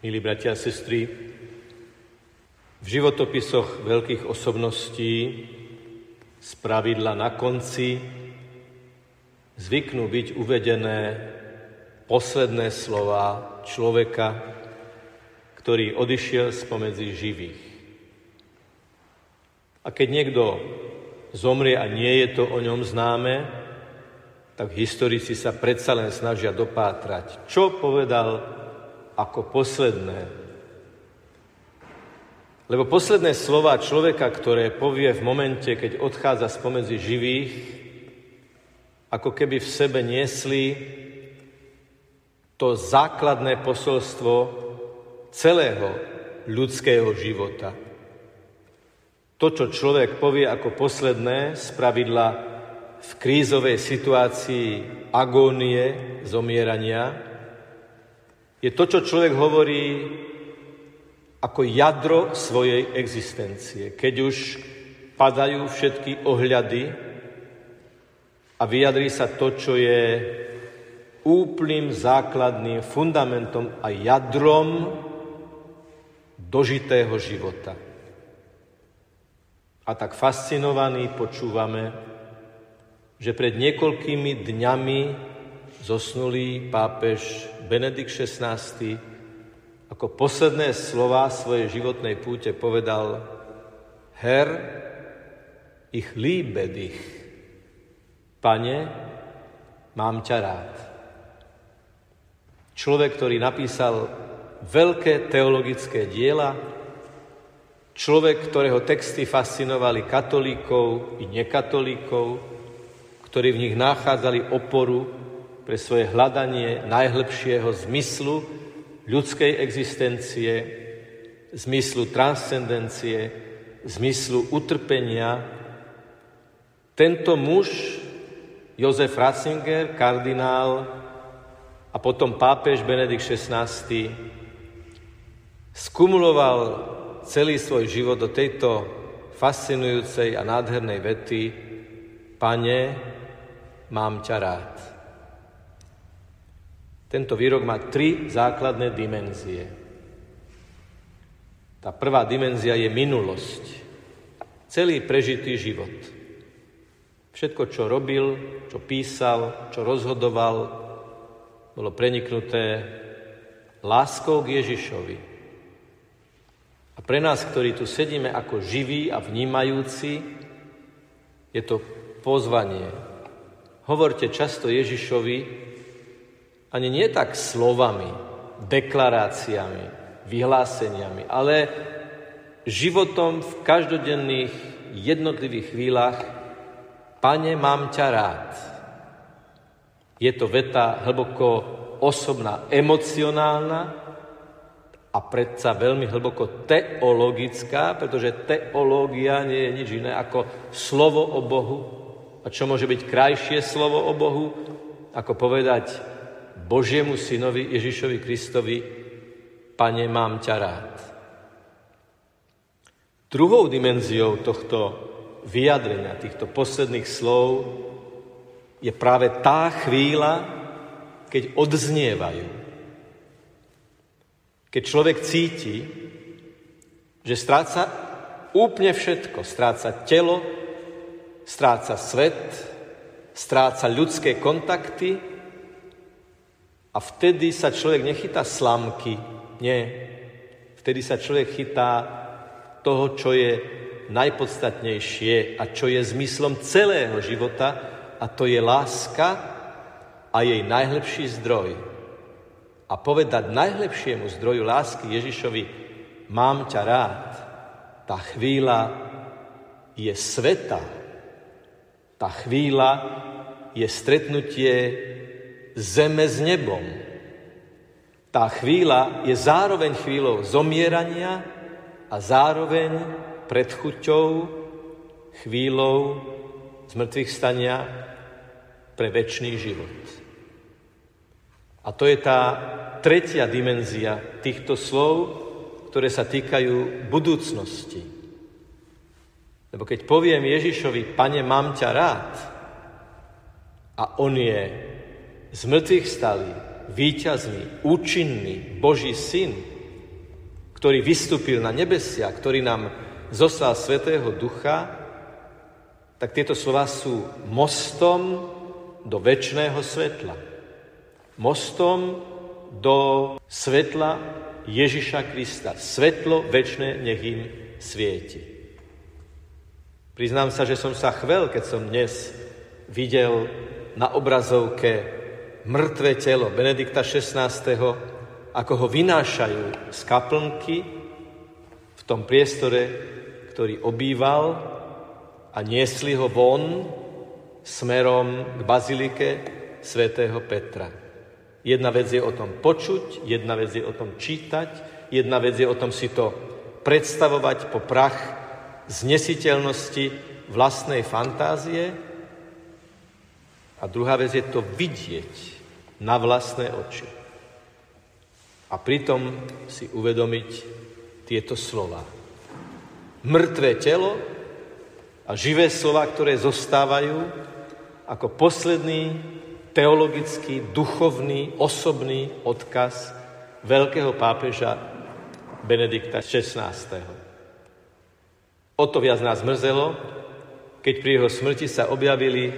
Milí bratia a sestry, v životopisoch veľkých osobností z pravidla na konci zvyknú byť uvedené posledné slova človeka, ktorý odišiel spomedzi živých. A keď niekto zomrie a nie je to o ňom známe, tak historici sa predsa len snažia dopátrať, čo povedal ako posledné. Lebo posledné slova človeka, ktoré povie v momente, keď odchádza spomedzi živých, ako keby v sebe niesli to základné posolstvo celého ľudského života. To, čo človek povie ako posledné, spravidla v krízovej situácii agónie, zomierania, je to, čo človek hovorí ako jadro svojej existencie. Keď už padajú všetky ohľady a vyjadrí sa to, čo je úplným základným fundamentom a jadrom dožitého života. A tak fascinovaní počúvame, že pred niekoľkými dňami zosnulý pápež Benedikt XVI ako posledné slova svojej životnej púte povedal Her, ich liebe. Pane, mám ťa rád. Človek, ktorý napísal veľké teologické diela, človek, ktorého texty fascinovali katolíkov i nekatolíkov, ktorí v nich nachádzali oporu pre svoje hľadanie najhlbšieho zmyslu ľudskej existencie, zmyslu transcendencie, zmyslu utrpenia. Tento muž, Jozef Ratzinger, kardinál a potom pápež Benedikt XVI, skumuloval celý svoj život do tejto fascinujúcej a nádhernej vety Pane, mám ťa rád. Tento výrok má tri základné dimenzie. Tá prvá dimenzia je minulosť. Celý prežitý život. Všetko, čo robil, čo písal, čo rozhodoval, bolo preniknuté láskou k Ježišovi. A pre nás, ktorí tu sedíme ako živí a vnímajúci, je to pozvanie. Hovorte často Ježišovi, ani nie tak slovami, deklaráciami, vyhláseniami, ale životom v každodenných jednotlivých chvíľach Pane, mám ťa rád. Je to veta hlboko osobná, emocionálna a predsa veľmi hlboko teologická, pretože teológia nie je nič iné ako slovo o Bohu. A čo môže byť krajšie slovo o Bohu, ako povedať Božiemu synovi Ježišovi Kristovi, Pane, mám ťa rád. Druhou dimenziou tohto vyjadrenia, týchto posledných slov, je práve tá chvíľa, keď odznievajú. Keď človek cíti, že stráca úplne všetko. Stráca telo, stráca svet, stráca ľudské kontakty a vtedy sa človek nechytá slamky, nie. Vtedy sa človek chytá toho, čo je najpodstatnejšie a čo je zmyslom celého života a to je láska a jej najlepší zdroj. A povedať najlepšiemu zdroju lásky Ježišovi, mám ťa rád, tá chvíľa je sveta. Tá chvíľa je stretnutie zeme s nebom. Tá chvíľa je zároveň chvíľou zomierania a zároveň predchuťou, chvíľou zmrtvých stania pre väčší život. A to je tá tretia dimenzia týchto slov, ktoré sa týkajú budúcnosti. Lebo keď poviem Ježišovi, pane, mám ťa rád, a on je z mŕtvych stali, víťazný, účinný Boží syn, ktorý vystúpil na nebesia, ktorý nám zoslal Svetého Ducha, tak tieto slova sú mostom do väčšného svetla. Mostom do svetla Ježiša Krista. Svetlo väčšie nech im svieti. Priznám sa, že som sa chvel, keď som dnes videl na obrazovke mŕtve telo Benedikta XVI, ako ho vynášajú z kaplnky v tom priestore, ktorý obýval a niesli ho von smerom k bazilike svätého Petra. Jedna vec je o tom počuť, jedna vec je o tom čítať, jedna vec je o tom si to predstavovať po prach znesiteľnosti vlastnej fantázie a druhá vec je to vidieť na vlastné oči. A pritom si uvedomiť tieto slova. Mŕtvé telo a živé slova, ktoré zostávajú ako posledný teologický, duchovný, osobný odkaz veľkého pápeža Benedikta XVI. O to viac nás mrzelo, keď pri jeho smrti sa objavili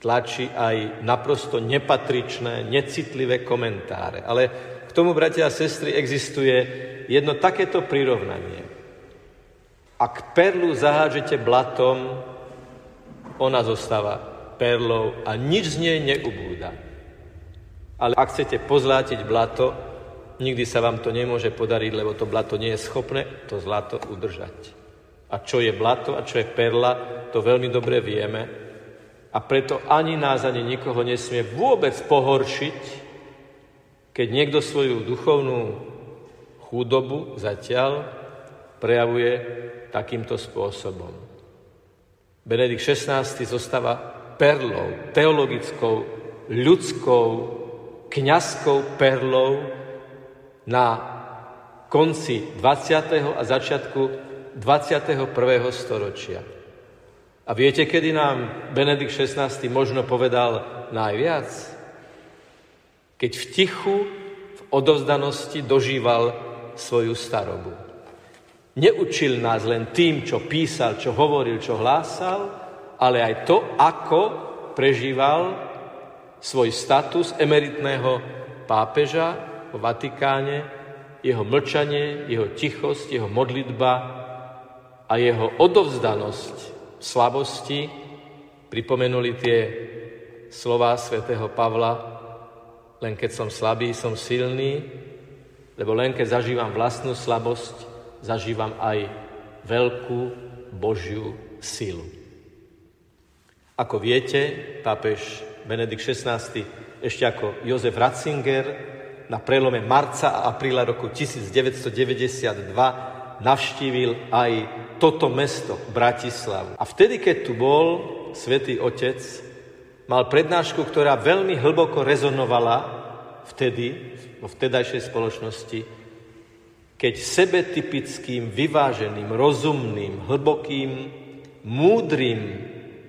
v tlači aj naprosto nepatričné, necitlivé komentáre. Ale k tomu, bratia a sestry, existuje jedno takéto prirovnanie. Ak perlu zahádžete blatom, ona zostáva perlou a nič z nej neubúda. Ale ak chcete pozlátiť blato, nikdy sa vám to nemôže podariť, lebo to blato nie je schopné to zlato udržať. A čo je blato a čo je perla, to veľmi dobre vieme. A preto ani nás, ani nikoho nesmie vôbec pohoršiť, keď niekto svoju duchovnú chudobu zatiaľ prejavuje takýmto spôsobom. Benedikt XVI zostáva perlou, teologickou, ľudskou, kňazskou perlou na konci 20. a začiatku 21. storočia. A viete, kedy nám Benedikt XVI možno povedal najviac? Keď v tichu, v odovzdanosti dožíval svoju starobu. Neučil nás len tým, čo písal, čo hovoril, čo hlásal, ale aj to, ako prežíval svoj status emeritného pápeža v Vatikáne, jeho mlčanie, jeho tichosť, jeho modlitba, a jeho odovzdanosť slabosti pripomenuli tie slová svätého Pavla, len keď som slabý, som silný, lebo len keď zažívam vlastnú slabosť, zažívam aj veľkú Božiu silu. Ako viete, pápež Benedikt XVI ešte ako Jozef Ratzinger na prelome marca a apríla roku 1992 navštívil aj toto mesto, Bratislavu. A vtedy, keď tu bol svätý Otec, mal prednášku, ktorá veľmi hlboko rezonovala vtedy, vo vtedajšej spoločnosti, keď sebetypickým, vyváženým, rozumným, hlbokým, múdrym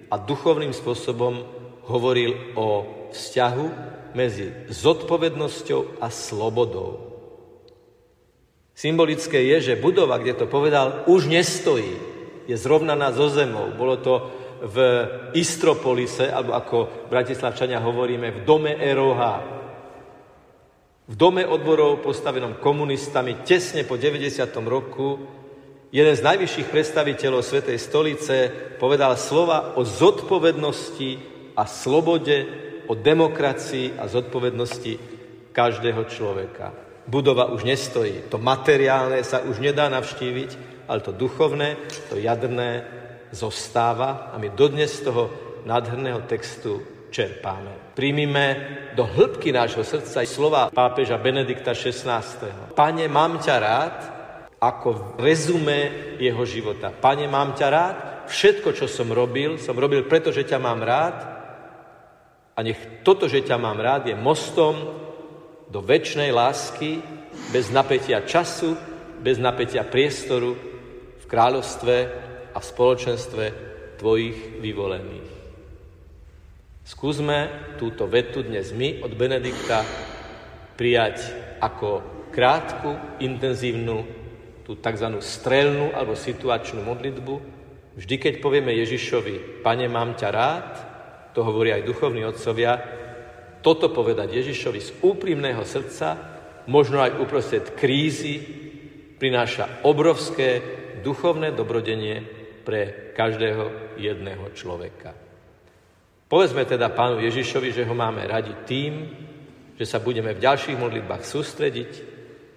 a duchovným spôsobom hovoril o vzťahu medzi zodpovednosťou a slobodou. Symbolické je, že budova, kde to povedal, už nestojí. Je zrovnaná so zemou. Bolo to v Istropolise, alebo ako bratislavčania hovoríme, v dome ROH. V dome odborov postavenom komunistami tesne po 90. roku jeden z najvyšších predstaviteľov Svetej stolice povedal slova o zodpovednosti a slobode, o demokracii a zodpovednosti každého človeka budova už nestojí. To materiálne sa už nedá navštíviť, ale to duchovné, to jadrné zostáva a my dodnes z toho nádherného textu čerpáme. Príjmime do hĺbky nášho srdca slova pápeža Benedikta XVI. Pane, mám ťa rád, ako rezume jeho života. Pane, mám ťa rád, všetko, čo som robil, som robil preto, že ťa mám rád a nech toto, že ťa mám rád, je mostom do väčšnej lásky, bez napätia času, bez napätia priestoru, v kráľovstve a v spoločenstve tvojich vyvolených. Skúsme túto vetu dnes my od Benedikta prijať ako krátku, intenzívnu, tú tzv. strelnú alebo situačnú modlitbu, vždy keď povieme Ježišovi, Pane, mám ťa rád, to hovorí aj duchovní otcovia, toto povedať Ježišovi z úprimného srdca, možno aj uprostred krízy, prináša obrovské duchovné dobrodenie pre každého jedného človeka. Povedzme teda pánu Ježišovi, že ho máme radi tým, že sa budeme v ďalších modlitbách sústrediť,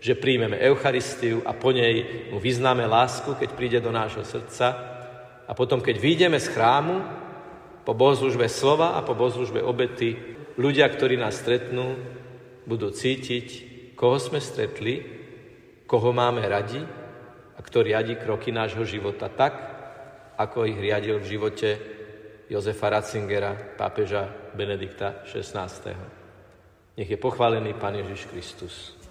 že príjmeme Eucharistiu a po nej mu vyznáme lásku, keď príde do nášho srdca a potom, keď vyjdeme z chrámu, po bohoslužbe slova a po bohoslužbe obety, ľudia, ktorí nás stretnú, budú cítiť, koho sme stretli, koho máme radi a kto riadi kroky nášho života tak, ako ich riadil v živote Jozefa Ratzingera, pápeža Benedikta XVI. Nech je pochválený Pán Ježiš Kristus.